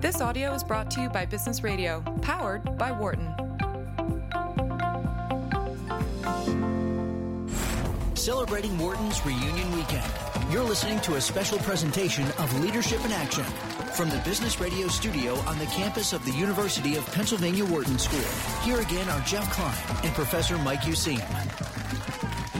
This audio is brought to you by Business Radio, powered by Wharton. Celebrating Wharton's reunion weekend. You're listening to a special presentation of Leadership in Action from the Business Radio studio on the campus of the University of Pennsylvania Wharton School. Here again are Jeff Klein and Professor Mike Useem.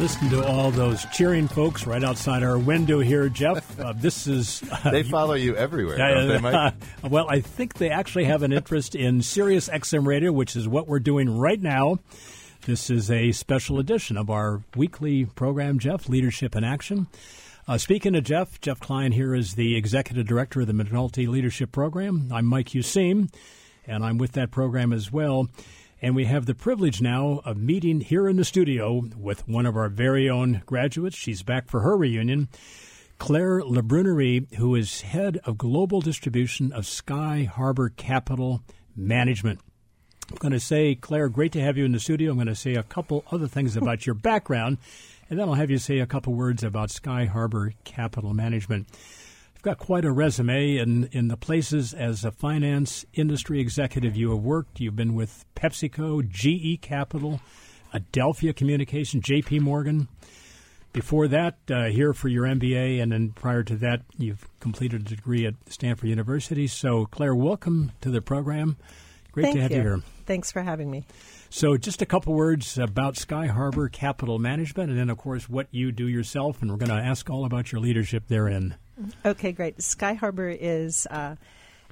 Listen to all those cheering folks right outside our window here, Jeff. Uh, this is. Uh, they follow you everywhere, don't they, Mike? well, I think they actually have an interest in Sirius XM Radio, which is what we're doing right now. This is a special edition of our weekly program, Jeff, Leadership in Action. Uh, speaking of Jeff, Jeff Klein here is the Executive Director of the McNulty Leadership Program. I'm Mike Useem, and I'm with that program as well. And we have the privilege now of meeting here in the studio with one of our very own graduates. She's back for her reunion. Claire LaBrunerie, who is head of global distribution of Sky Harbor Capital Management. I'm going to say, Claire, great to have you in the studio. I'm going to say a couple other things about your background, and then I'll have you say a couple words about Sky Harbor Capital Management. You've got quite a resume in, in the places as a finance industry executive you have worked. You've been with PepsiCo, GE Capital, Adelphia Communication, JP Morgan. Before that, uh, here for your MBA, and then prior to that, you've completed a degree at Stanford University. So, Claire, welcome to the program. Great Thank to have you. you here. Thanks for having me. So, just a couple words about Sky Harbor Capital Management, and then, of course, what you do yourself, and we're going to ask all about your leadership therein. Okay, great. Sky Harbor is uh,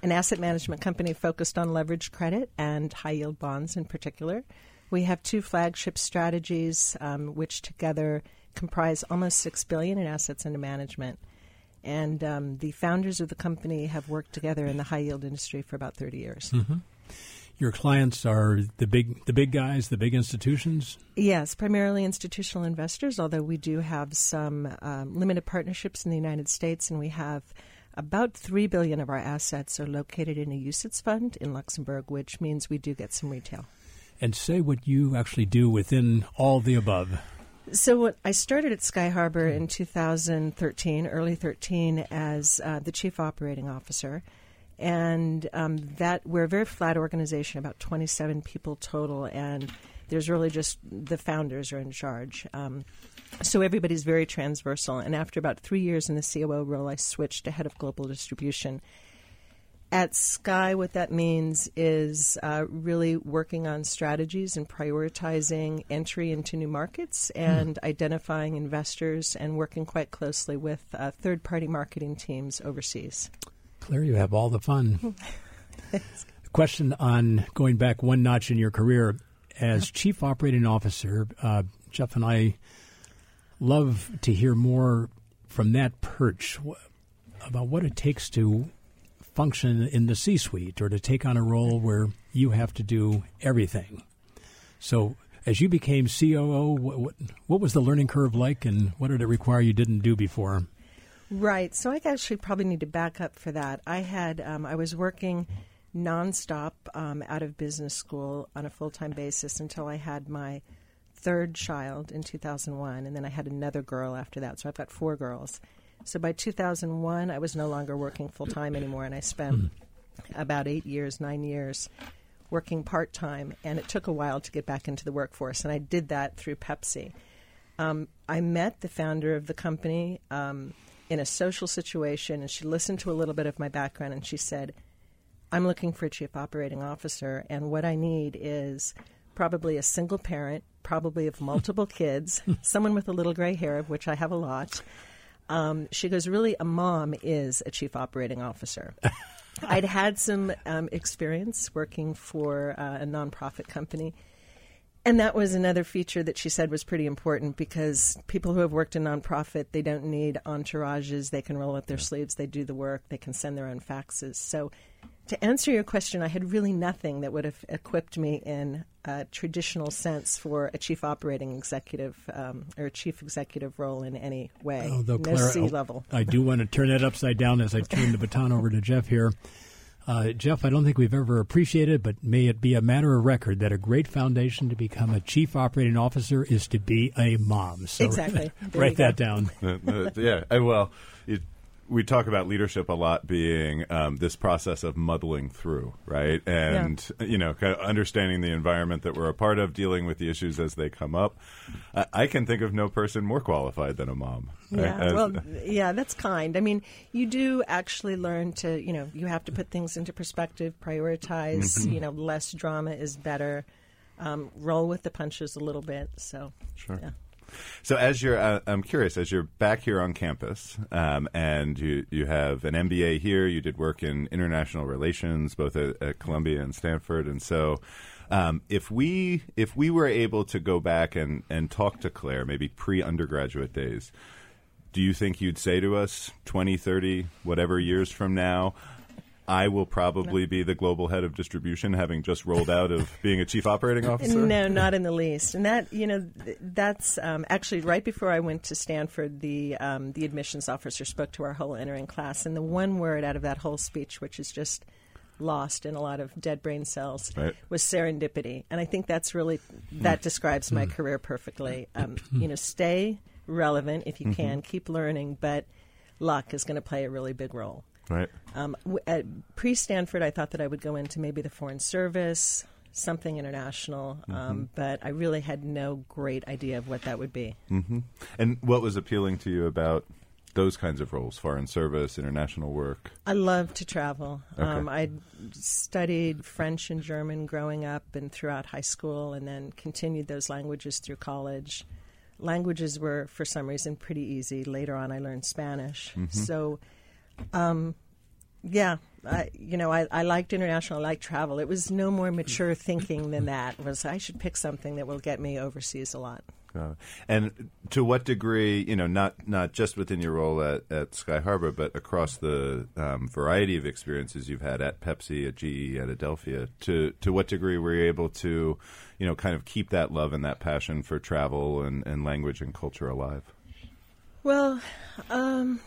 an asset management company focused on leveraged credit and high yield bonds in particular. We have two flagship strategies, um, which together comprise almost six billion in assets under management. And um, the founders of the company have worked together in the high yield industry for about thirty years. Mm-hmm. Your clients are the big the big guys, the big institutions. Yes, primarily institutional investors. Although we do have some um, limited partnerships in the United States, and we have about three billion of our assets are located in a UCITS fund in Luxembourg, which means we do get some retail. And say what you actually do within all the above. So what, I started at Sky Harbor in 2013, early 13, as uh, the chief operating officer and um, that we're a very flat organization, about 27 people total, and there's really just the founders are in charge. Um, so everybody's very transversal. And after about three years in the COO role, I switched to head of global distribution. At Sky, what that means is uh, really working on strategies and prioritizing entry into new markets and mm. identifying investors and working quite closely with uh, third party marketing teams overseas. Claire, you have all the fun. Question on going back one notch in your career as chief operating officer. Uh, Jeff and I love to hear more from that perch about what it takes to function in the C suite or to take on a role where you have to do everything. So, as you became COO, what, what, what was the learning curve like and what did it require you didn't do before? Right. So I actually probably need to back up for that. I had um, I was working nonstop um, out of business school on a full time basis until I had my third child in 2001, and then I had another girl after that. So I've got four girls. So by 2001, I was no longer working full time anymore, and I spent mm. about eight years, nine years working part time, and it took a while to get back into the workforce, and I did that through Pepsi. Um, I met the founder of the company. Um, in a social situation, and she listened to a little bit of my background, and she said, I'm looking for a chief operating officer, and what I need is probably a single parent, probably of multiple kids, someone with a little gray hair, of which I have a lot. Um, she goes, Really, a mom is a chief operating officer. I'd had some um, experience working for uh, a nonprofit company and that was another feature that she said was pretty important because people who have worked in nonprofit, they don't need entourages. They can roll up their sleeves, they do the work, they can send their own faxes. So, to answer your question, I had really nothing that would have equipped me in a traditional sense for a chief operating executive um, or a chief executive role in any way. Although, no Claire, C level. I do want to turn that upside down as I turn the baton over to Jeff here. Uh, Jeff, I don't think we've ever appreciated, but may it be a matter of record that a great foundation to become a chief operating officer is to be a mom. So exactly. write that down. Uh, uh, yeah. Well, it, we talk about leadership a lot being um, this process of muddling through, right? And yeah. you know, kind of understanding the environment that we're a part of, dealing with the issues as they come up. I, I can think of no person more qualified than a mom. Yeah, right? well, yeah, that's kind. I mean, you do actually learn to, you know, you have to put things into perspective, prioritize. Mm-hmm. You know, less drama is better. Um, roll with the punches a little bit. So, sure. Yeah. So, as you're, uh, I'm curious, as you're back here on campus, um, and you you have an MBA here, you did work in international relations, both at, at Columbia and Stanford, and so. Um, if we if we were able to go back and, and talk to Claire, maybe pre undergraduate days, do you think you'd say to us 20, 30, whatever years from now, I will probably be the global head of distribution, having just rolled out of being a chief operating officer. No, not in the least. And that you know, that's um, actually right before I went to Stanford. The um, the admissions officer spoke to our whole entering class, and the one word out of that whole speech, which is just lost in a lot of dead brain cells, right. was serendipity. And I think that's really that describes my career perfectly. Um, you know, stay relevant if you mm-hmm. can, keep learning, but luck is going to play a really big role. Right. Um, at pre Stanford, I thought that I would go into maybe the Foreign Service, something international, um, mm-hmm. but I really had no great idea of what that would be. Mm-hmm. And what was appealing to you about those kinds of roles, foreign service, international work? I love to travel. Okay. Um, I studied French and German growing up and throughout high school, and then continued those languages through college. Languages were, for some reason, pretty easy. Later on, I learned Spanish. Mm-hmm. So um, yeah, I, you know, I, I liked international. I liked travel. It was no more mature thinking than that. Was I should pick something that will get me overseas a lot. Uh, and to what degree, you know, not not just within your role at, at Sky Harbor, but across the um, variety of experiences you've had at Pepsi, at GE, at Adelphia, to to what degree were you able to, you know, kind of keep that love and that passion for travel and, and language and culture alive? Well, um,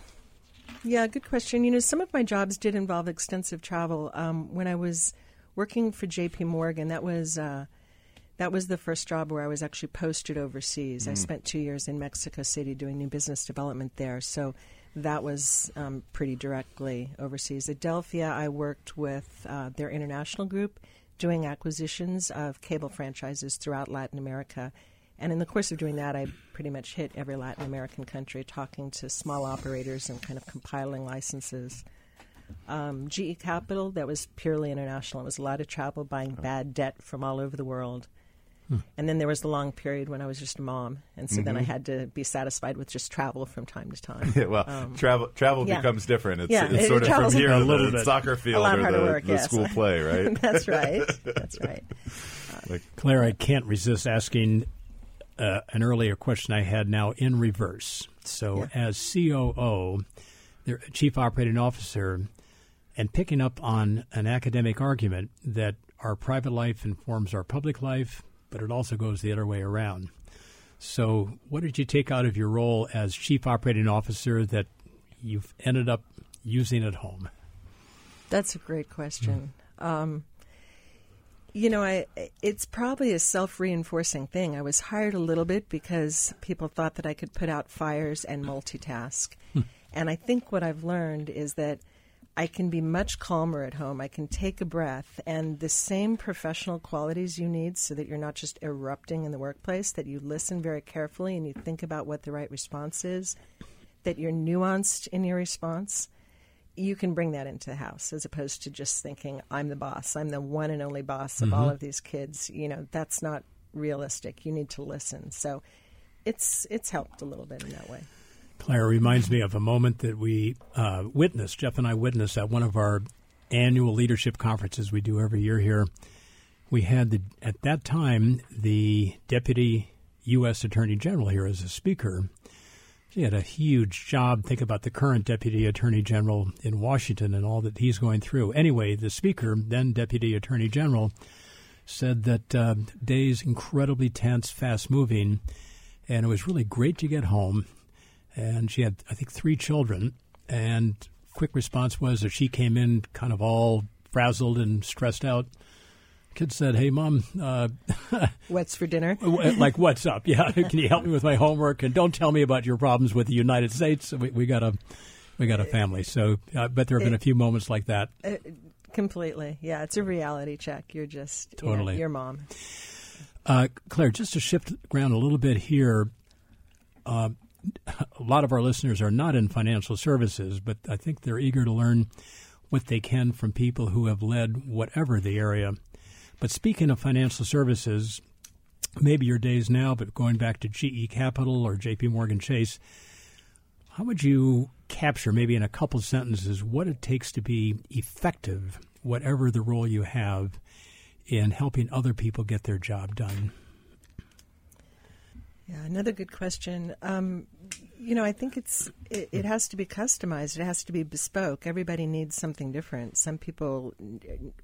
yeah, good question. You know, some of my jobs did involve extensive travel. Um, when I was working for J.P. Morgan, that was uh, that was the first job where I was actually posted overseas. Mm. I spent two years in Mexico City doing new business development there, so that was um, pretty directly overseas. Adelphia, I worked with uh, their international group doing acquisitions of cable franchises throughout Latin America and in the course of doing that, I pretty much hit every Latin American country, talking to small operators and kind of compiling licenses. Um, GE Capital, that was purely international. It was a lot of travel, buying bad debt from all over the world. Hmm. And then there was the long period when I was just a mom, and so mm-hmm. then I mm-hmm. had to be satisfied with just travel from time to time. yeah, well, um, travel travel yeah. becomes different. It's, yeah, it's it, sort it of from here a little bit. soccer field or the, work, the yes. school play, right? That's right. That's right. like, Claire, I can't resist asking uh, an earlier question I had now in reverse. So, yeah. as COO, the Chief Operating Officer, and picking up on an academic argument that our private life informs our public life, but it also goes the other way around. So, what did you take out of your role as Chief Operating Officer that you've ended up using at home? That's a great question. Mm. Um, you know, I it's probably a self-reinforcing thing. I was hired a little bit because people thought that I could put out fires and multitask. Hmm. and I think what I've learned is that I can be much calmer at home. I can take a breath and the same professional qualities you need so that you're not just erupting in the workplace, that you listen very carefully and you think about what the right response is, that you're nuanced in your response you can bring that into the house as opposed to just thinking I'm the boss. I'm the one and only boss of mm-hmm. all of these kids. You know, that's not realistic. You need to listen. So it's it's helped a little bit in that way. Claire reminds me of a moment that we uh, witnessed. Jeff and I witnessed at one of our annual leadership conferences we do every year here. We had the at that time the deputy U.S. Attorney General here as a speaker, he had a huge job. Think about the current Deputy Attorney General in Washington and all that he's going through. Anyway, the Speaker, then Deputy Attorney General, said that uh, days incredibly tense, fast moving, and it was really great to get home. And she had, I think, three children. And quick response was that she came in kind of all frazzled and stressed out kid said, "Hey, mom, uh, what's for dinner? like, what's up? Yeah, can you help me with my homework? And don't tell me about your problems with the United States. We, we got a We got a family, so uh, but there have been a few moments like that. Uh, completely, yeah. It's a reality check. You're just you know, Totally. your mom. Uh, Claire, just to shift ground a little bit here, uh, a lot of our listeners are not in financial services, but I think they're eager to learn what they can from people who have led whatever the area. But speaking of financial services, maybe your days now, but going back to GE Capital or JP Morgan Chase, how would you capture, maybe in a couple sentences, what it takes to be effective, whatever the role you have, in helping other people get their job done? Yeah, another good question. Um, you know, I think it's it, it has to be customized. It has to be bespoke. Everybody needs something different. Some people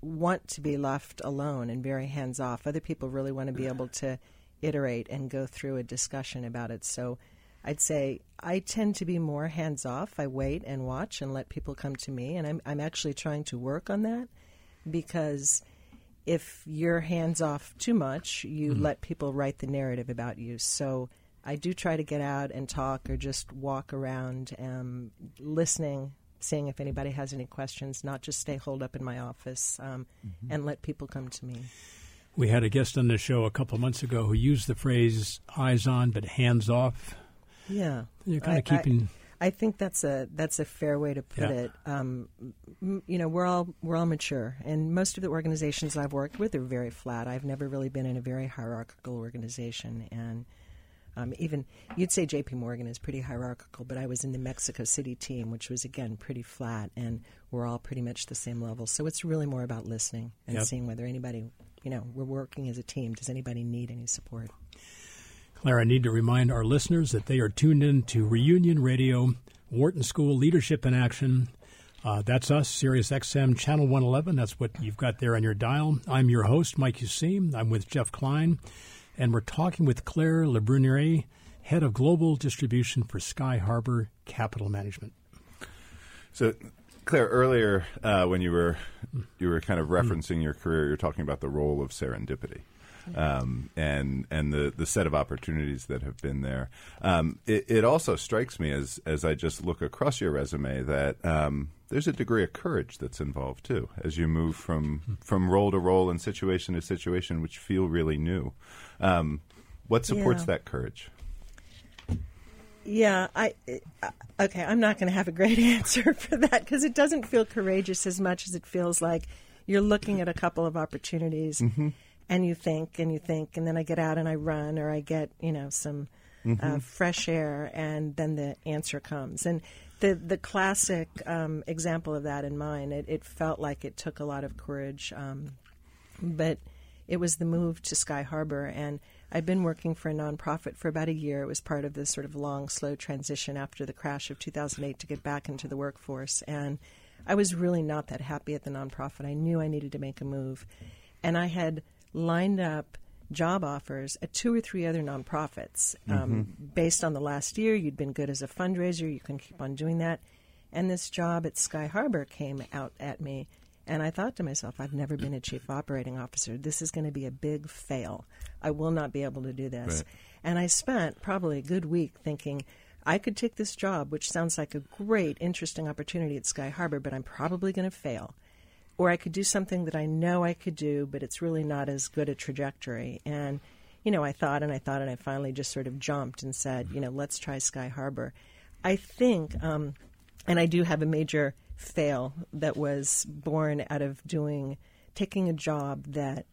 want to be left alone and very hands off. Other people really want to be able to iterate and go through a discussion about it. So, I'd say I tend to be more hands off. I wait and watch and let people come to me, and I'm I'm actually trying to work on that because if you're hands off too much, you let people write the narrative about you. So I do try to get out and talk or just walk around, um, listening, seeing if anybody has any questions, not just stay holed up in my office um, and let people come to me. We had a guest on the show a couple of months ago who used the phrase "eyes on but hands off." Yeah, You're kind I- of keeping. I think that's a that's a fair way to put Yeah. it. Um, m- you know, we're all we're all mature, and most of the organizations I've worked with are very flat. I've never really been in a very hierarchical organization, and um, even you'd say J.P. Morgan is pretty hierarchical, but I was in the Mexico City team, which was again pretty flat, and we're all pretty much the same level. So it's really more about listening and Yep. seeing whether anybody, you know, we're working as a team. Does anybody need any support? Claire, I need to remind our listeners that they are tuned in to Reunion Radio, Wharton School Leadership in Action. Uh, that's us, Sirius XM Channel 111. That's what you've got there on your dial. I'm your host, Mike Useem. I'm with Jeff Klein, and we're talking with Claire LaBrunerie, Head of Global Distribution for Sky Harbor Capital Management. So, Claire, earlier uh, when you were you were kind of referencing your career, you're talking about the role of serendipity. Um, and and the, the set of opportunities that have been there. Um, it, it also strikes me as as I just look across your resume that um, there's a degree of courage that's involved too as you move from from role to role and situation to situation, which feel really new. Um, what supports Yeah. that courage? Yeah, I okay. I'm not going to have a great answer for that because it doesn't feel courageous as much as it feels like you're looking at a couple of opportunities and you think and you think, and then I get out and I run or I get you know some uh, fresh air, and then the answer comes. And the the classic um, example of that in mine, it, it felt like it took a lot of courage, um, but it was the move to Sky Harbor, and I'd been working for a nonprofit for about a year. It was part of this sort of long, slow transition after the crash of 2008 to get back into the workforce, and I was really not that happy at the nonprofit. I knew I needed to make a move, and I had lined up job offers at two or three other nonprofits um, based on the last year. You'd been good as a fundraiser. You can keep on doing that. And this job at Sky Harbor came out at me. And I thought to myself, I've never been a chief operating officer. This is going to be a big fail. I will not be able to do this. Right. And I spent probably a good week thinking, I could take this job, which sounds like a great, interesting opportunity at Sky Harbor, but I'm probably going to fail. Or I could do something that I know I could do, but it's really not as good a trajectory. And, you know, I thought and I thought, and I finally just sort of jumped and said, you know, let's try Sky Harbor. I think, um, and I do have a major fail that was born out of doing, taking a job that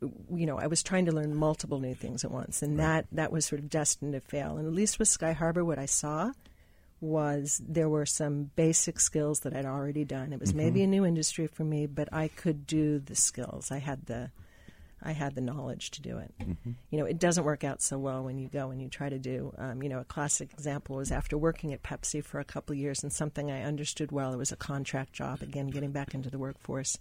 you know, I was trying to learn multiple new things at once, and that that was sort of destined to fail. And at least with Sky Harbor, what I saw was there were some basic skills that I'd already done. It was maybe a new industry for me, but I could do the skills. I had the I had the knowledge to do it. You know, it doesn't work out so well when you go and you try to do. Um, you know, a classic example was after working at Pepsi for a couple of years and something I understood well. It was a contract job. Again, getting back into the workforce.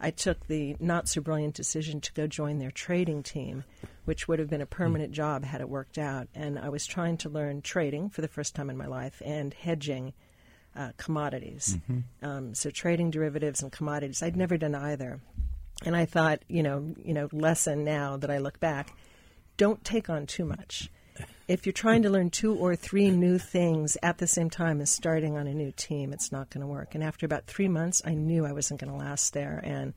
I took the not so brilliant decision to go join their trading team, which would have been a permanent job had it worked out. And I was trying to learn trading for the first time in my life and hedging uh, commodities. Um, so trading derivatives and commodities. I'd never done either. And I thought, you know, you know, lesson now that I look back, don't take on too much. If you're trying to learn two or three new things at the same time as starting on a new team, it's not going to work. And after about three months, I knew I wasn't going to last there, and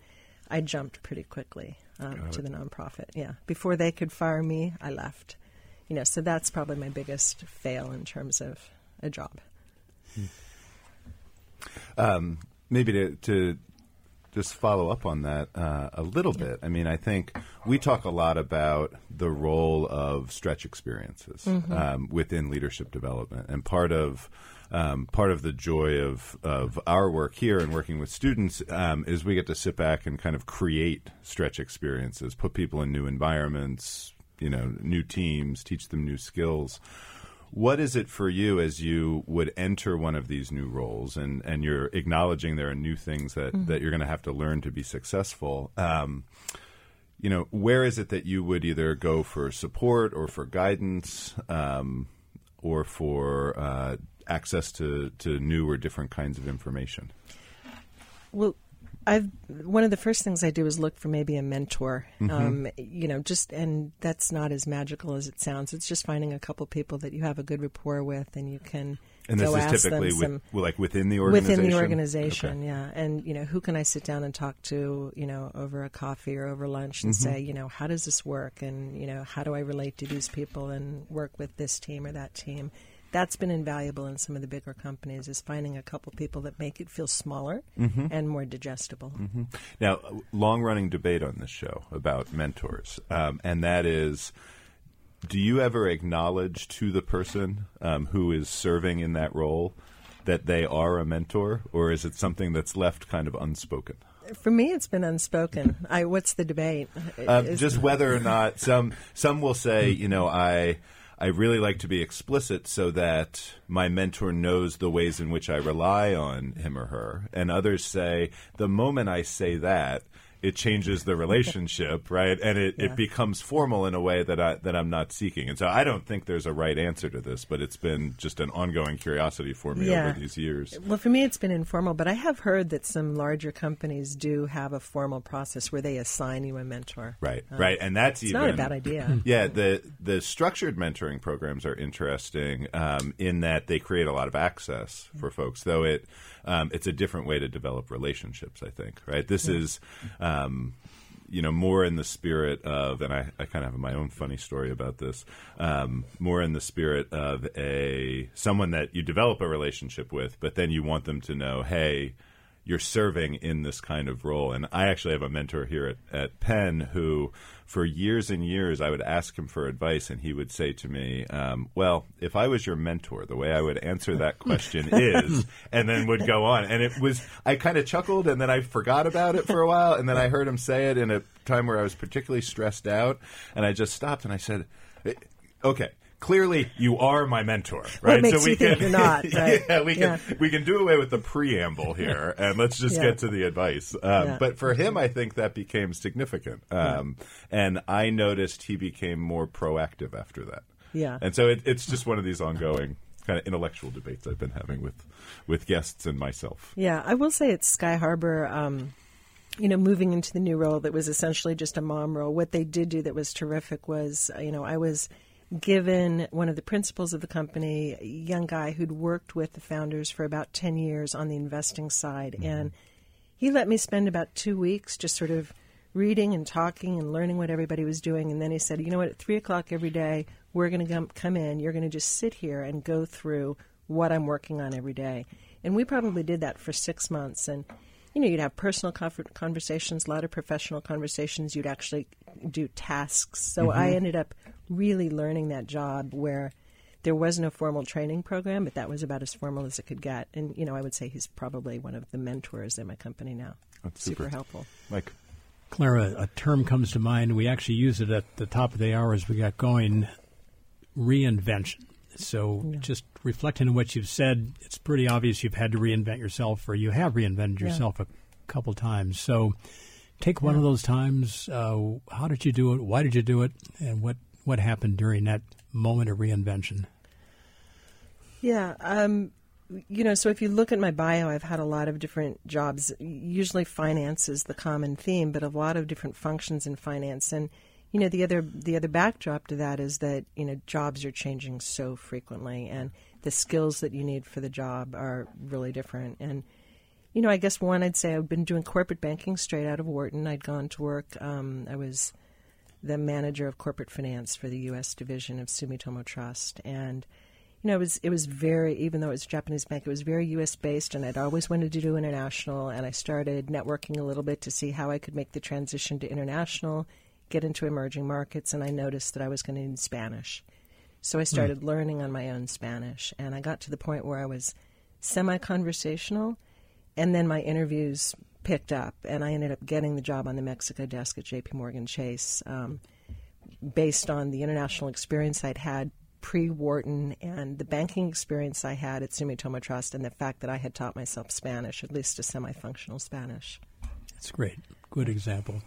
I jumped pretty quickly um, to the nonprofit. Yeah, before they could fire me, I left. You know, so that's probably my biggest fail in terms of a job. Um, maybe to, to just follow up on that uh, a little bit. I mean, I think we talk a lot about the role of stretch experiences Mm-hmm. um, within leadership development, and part of um, part of the joy of of our work here and working with students um, is we get to sit back and kind of create stretch experiences, put people in new environments, you know, new teams, teach them new skills. What is it for you as you would enter one of these new roles and, and you're acknowledging there are new things that, that you're going to have to learn to be successful? Um, you know, where is it that you would either go for support or for guidance um, or for uh, access to, to new or different kinds of information? Well, I've one of the first things I do is look for maybe a mentor. Mm-hmm. Um, you know, just and that's not as magical as it sounds. It's just finding a couple people that you have a good rapport with, and you can And this go is ask typically them with, some, like within the organization. within the organization. Okay. Yeah, and you know, who can I sit down and talk to? You know, over a coffee or over lunch, Mm-hmm. and say, you know, how does this work? And you know, how do I relate to these people and work with this team or that team? That's been invaluable in some of the bigger companies. Is finding a couple people that make it feel smaller Mm-hmm. and more digestible. Now, long running debate on this show about mentors, um, and that is do you ever acknowledge to the person um, who is serving in that role that they are a mentor, or is it something that's left kind of unspoken? For me, it's been unspoken. I what's the debate? Um, just whether or not some some will say, you know, I I really like to be explicit so that my mentor knows the ways in which I rely on him or her, and others say the moment I say that. It changes the relationship, right? And it, Yeah. it becomes formal in a way that I that I'm not seeking. And so I don't think there's a right answer to this, but it's been just an ongoing curiosity for me Yeah. over these years. Well, for me, it's been informal, but I have heard that some larger companies do have a formal process where they assign you a mentor. Right, Uh, right, and that's It's even not a bad idea. Yeah, the the structured mentoring programs are interesting um, in that they create a lot of access for folks. Though it um, it's a different way to develop relationships. I think right. This is. Um, you know, more in the spirit of, and I, I kind of have my own funny story about this. Um, more in the spirit of a someone that you develop a relationship with, but then you want them to know, hey, you're serving in this kind of role. And I actually have a mentor here at, at Penn who, for years and years, I would ask him for advice, and he would say to me, um, Well, if I was your mentor, the way I would answer that question is, and then would go on. And it was, I kind of chuckled, and then I forgot about it for a while, and then I heard him say it in a time where I was particularly stressed out, and I just stopped and I said, "Eh, Okay. Clearly, you are my mentor, right? makes we think you're not, right? yeah, we can Yeah. we can do away with the preamble here, and let's just Yeah. get to the advice. Um, Yeah. But for him, I think that became significant, um, and I noticed he became more proactive after that. Yeah. and so it, it's just one of these ongoing kind of intellectual debates I've been having with with guests and myself. Yeah, I will say at Sky Harbor, um, you know, moving into the new role that was essentially just a mom role. What they did do that was terrific was, uh, you know, I was given one of the principals of the company, a young guy who'd worked with the founders for about 10 years on the investing side. Mm-hmm. And he let me spend about two weeks just sort of reading and talking and learning what everybody was doing. And then he said, you know what, at 3 o'clock every day, we're going to come, come in. You're going to just sit here and go through what I'm working on every day. And we probably did that for six months. And, you know, you'd have personal conversations, a lot of professional conversations. You'd actually do tasks. So I mm-hmm. ended up really learning that job where there was no formal training program, but that was about as formal as it could get. And, you know, I would say he's probably one of the mentors in my company now. That's super. super. helpful. Mike, Clara, a term comes to mind. We actually use it at the top of the hour as we got going reinvention. So, just reflecting on what you've said, it's pretty obvious you've had to reinvent yourself, or you have reinvented Yeah. yourself a couple times. So, take one of those times. Uh, how did you do it? Why did you do it? And what, what happened during that moment of reinvention? Yeah. Um, you know, so if you look at my bio, I've had a lot of different jobs. Usually finance is the common theme, but a lot of different functions in finance. And, you know the other the other backdrop to that is that you know jobs are changing so frequently and the skills that you need for the job are really different. And you know i guess one i'd say i've been doing corporate banking straight out of wharton. I'd gone to work um, i was the manager of corporate finance for the us division of sumitomo trust. And you know it was it was very even though it was a japanese bank it was very us based and i'd always wanted to do international. And i started networking a little bit to see how i could make the transition to international get into emerging markets, and I noticed that I was going to need Spanish. So I started mm. learning on my own Spanish, and I got to the point where I was semi conversational, and then my interviews picked up, and I ended up getting the job on the Mexico desk at JP Morgan Chase um, based on the international experience I'd had pre Wharton and the banking experience I had at Sumitomo Trust, and the fact that I had taught myself Spanish, at least a semi functional Spanish. That's great. Good example.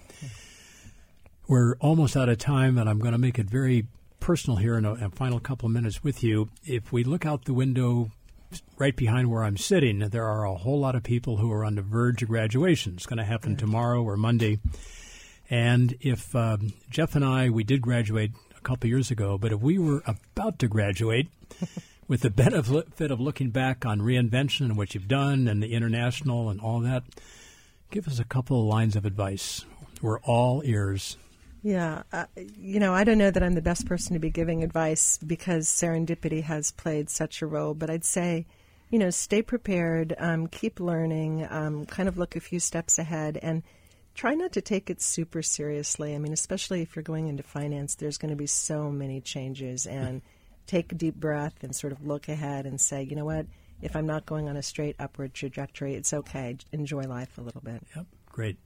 We're almost out of time, and I'm going to make it very personal here in a, a final couple of minutes with you. If we look out the window right behind where I'm sitting, there are a whole lot of people who are on the verge of graduation. It's going to happen tomorrow or Monday. And if um, Jeff and I, we did graduate a couple years ago, but if we were about to graduate, with the benefit of looking back on reinvention and what you've done and the international and all that, give us a couple of lines of advice. We're all ears. Yeah, uh, you know, I don't know that I'm the best person to be giving advice because serendipity has played such a role, but I'd say, you know, stay prepared, um, keep learning, um, kind of look a few steps ahead, and try not to take it super seriously. I mean, especially if you're going into finance, there's going to be so many changes, and take a deep breath and sort of look ahead and say, you know what, if I'm not going on a straight upward trajectory, it's okay. Enjoy life a little bit. Yep, great.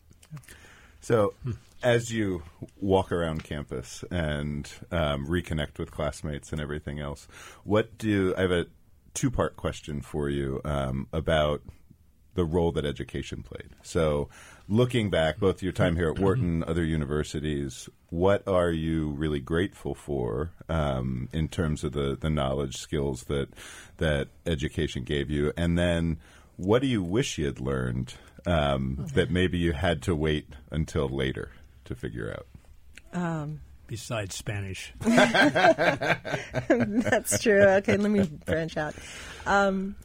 So, as you walk around campus and um, reconnect with classmates and everything else, what do I have a two part question for you um, about the role that education played? So, looking back, both your time here at Wharton, other universities, what are you really grateful for um, in terms of the, the knowledge, skills that that education gave you, and then what do you wish you had learned um, okay. that maybe you had to wait until later to figure out? Um, Besides Spanish. That's true. Okay, let me branch out. Um,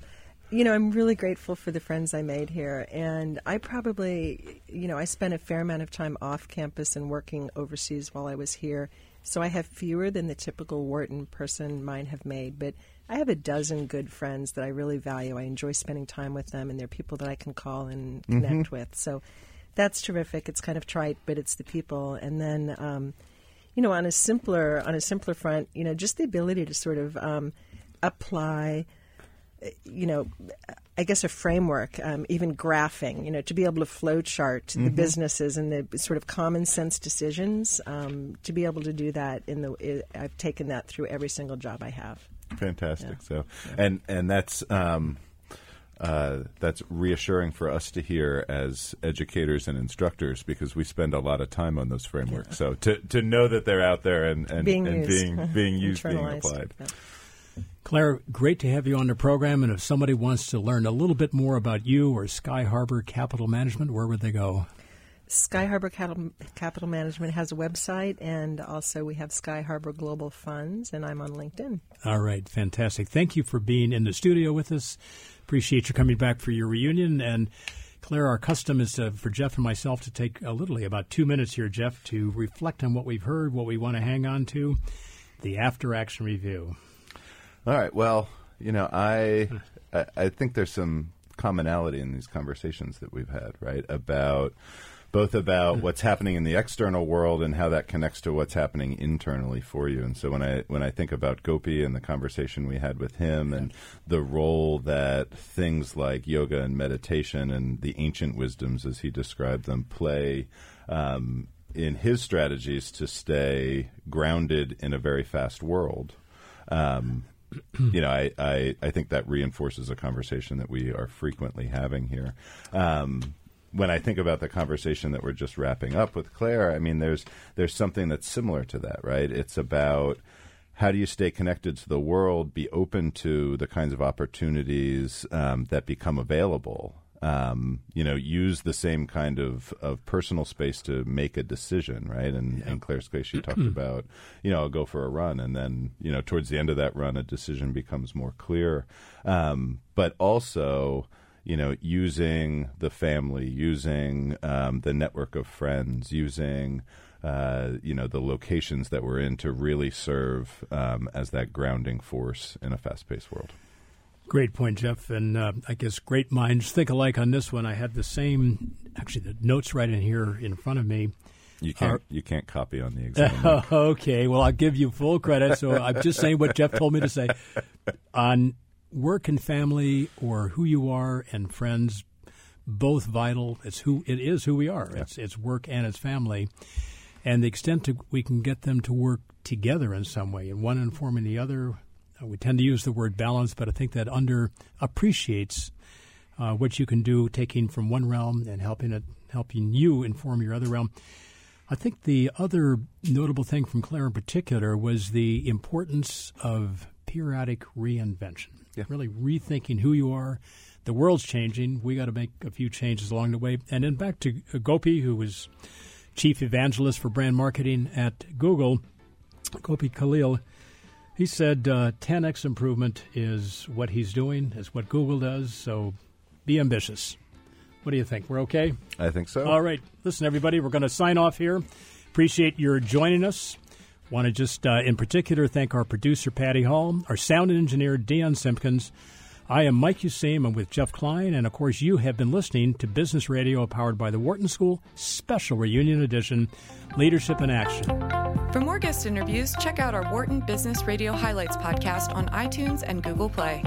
you know, I'm really grateful for the friends I made here. And I probably, you know, I spent a fair amount of time off campus and working overseas while I was here. So I have fewer than the typical Wharton person might have made. But I have a dozen good friends that I really value. I enjoy spending time with them, and they're people that I can call and connect mm-hmm. with. So that's terrific. It's kind of trite, but it's the people. And then, um, you know, on a simpler on a simpler front, you know, just the ability to sort of um, apply you know, I guess a framework, um, even graphing, you know, to be able to flowchart mm-hmm. the businesses and the sort of common sense decisions. Um, to be able to do that in the, I've taken that through every single job I have. Fantastic. Yeah. So, and and that's um, uh, that's reassuring for us to hear as educators and instructors because we spend a lot of time on those frameworks. Yeah. So to to know that they're out there and and being and used. being being used, being applied. Yeah. Claire, great to have you on the program. And if somebody wants to learn a little bit more about you or Sky Harbor Capital Management, where would they go? Sky Harbor Capital, Capital Management has a website, and also we have Sky Harbor Global Funds, and I'm on LinkedIn. All right, fantastic. Thank you for being in the studio with us. Appreciate you coming back for your reunion. And Claire, our custom is to, for Jeff and myself to take a literally about two minutes here, Jeff, to reflect on what we've heard, what we want to hang on to, the after action review. All right. Well, you know, I, I I think there's some commonality in these conversations that we've had, right? About both about what's happening in the external world and how that connects to what's happening internally for you. And so when I when I think about Gopi and the conversation we had with him and the role that things like yoga and meditation and the ancient wisdoms, as he described them, play. Um, in his strategies to stay grounded in a very fast world, um, you know, I, I, I think that reinforces a conversation that we are frequently having here. Um, when I think about the conversation that we're just wrapping up with Claire, I mean, there's there's something that's similar to that, right? It's about how do you stay connected to the world, be open to the kinds of opportunities um, that become available, um, you know, use the same kind of, of personal space to make a decision, right? And in Claire's case, she talked about, you know, I'll go for a run, and then, you know, towards the end of that run, a decision becomes more clear. Um, but also, you know, using the family, using um, the network of friends, using uh, you know the locations that we're in to really serve um, as that grounding force in a fast-paced world. Great point, Jeff. And uh, I guess great minds think alike on this one. I had the same, actually, the notes right in here in front of me. You can't you can't copy on the exam. okay, well, I'll give you full credit. So I'm just saying what Jeff told me to say. On work and family, or who you are and friends, both vital. It's who it is who we are. It's it's work and it's family, and the extent to we can get them to work together in some way, and one informing the other. uh, We tend to use the word balance, but I think that under appreciates uh, what you can do, taking from one realm and helping it, helping you inform your other realm. I think the other notable thing from Claire in particular was the importance of periodic reinvention. Really rethinking who you are. The world's changing. We got to make a few changes along the way. And then back to uh, Gopi, who was chief evangelist for brand marketing at Google, Gopi Kallayil. He said uh, 10x improvement is what he's doing, is what Google does. So be ambitious. What do you think? We're okay? I think so. All right. Listen, everybody, we're going to sign off here. Appreciate your joining us. Want to just, uh, in particular, thank our producer, Patty Hall, our sound engineer, Dion Simpkins. I am Mike Useem. I'm with Jeff Klein. And of course, you have been listening to Business Radio powered by the Wharton School Special Reunion Edition Leadership in Action. For more guest interviews, check out our Wharton Business Radio Highlights podcast on iTunes and Google Play.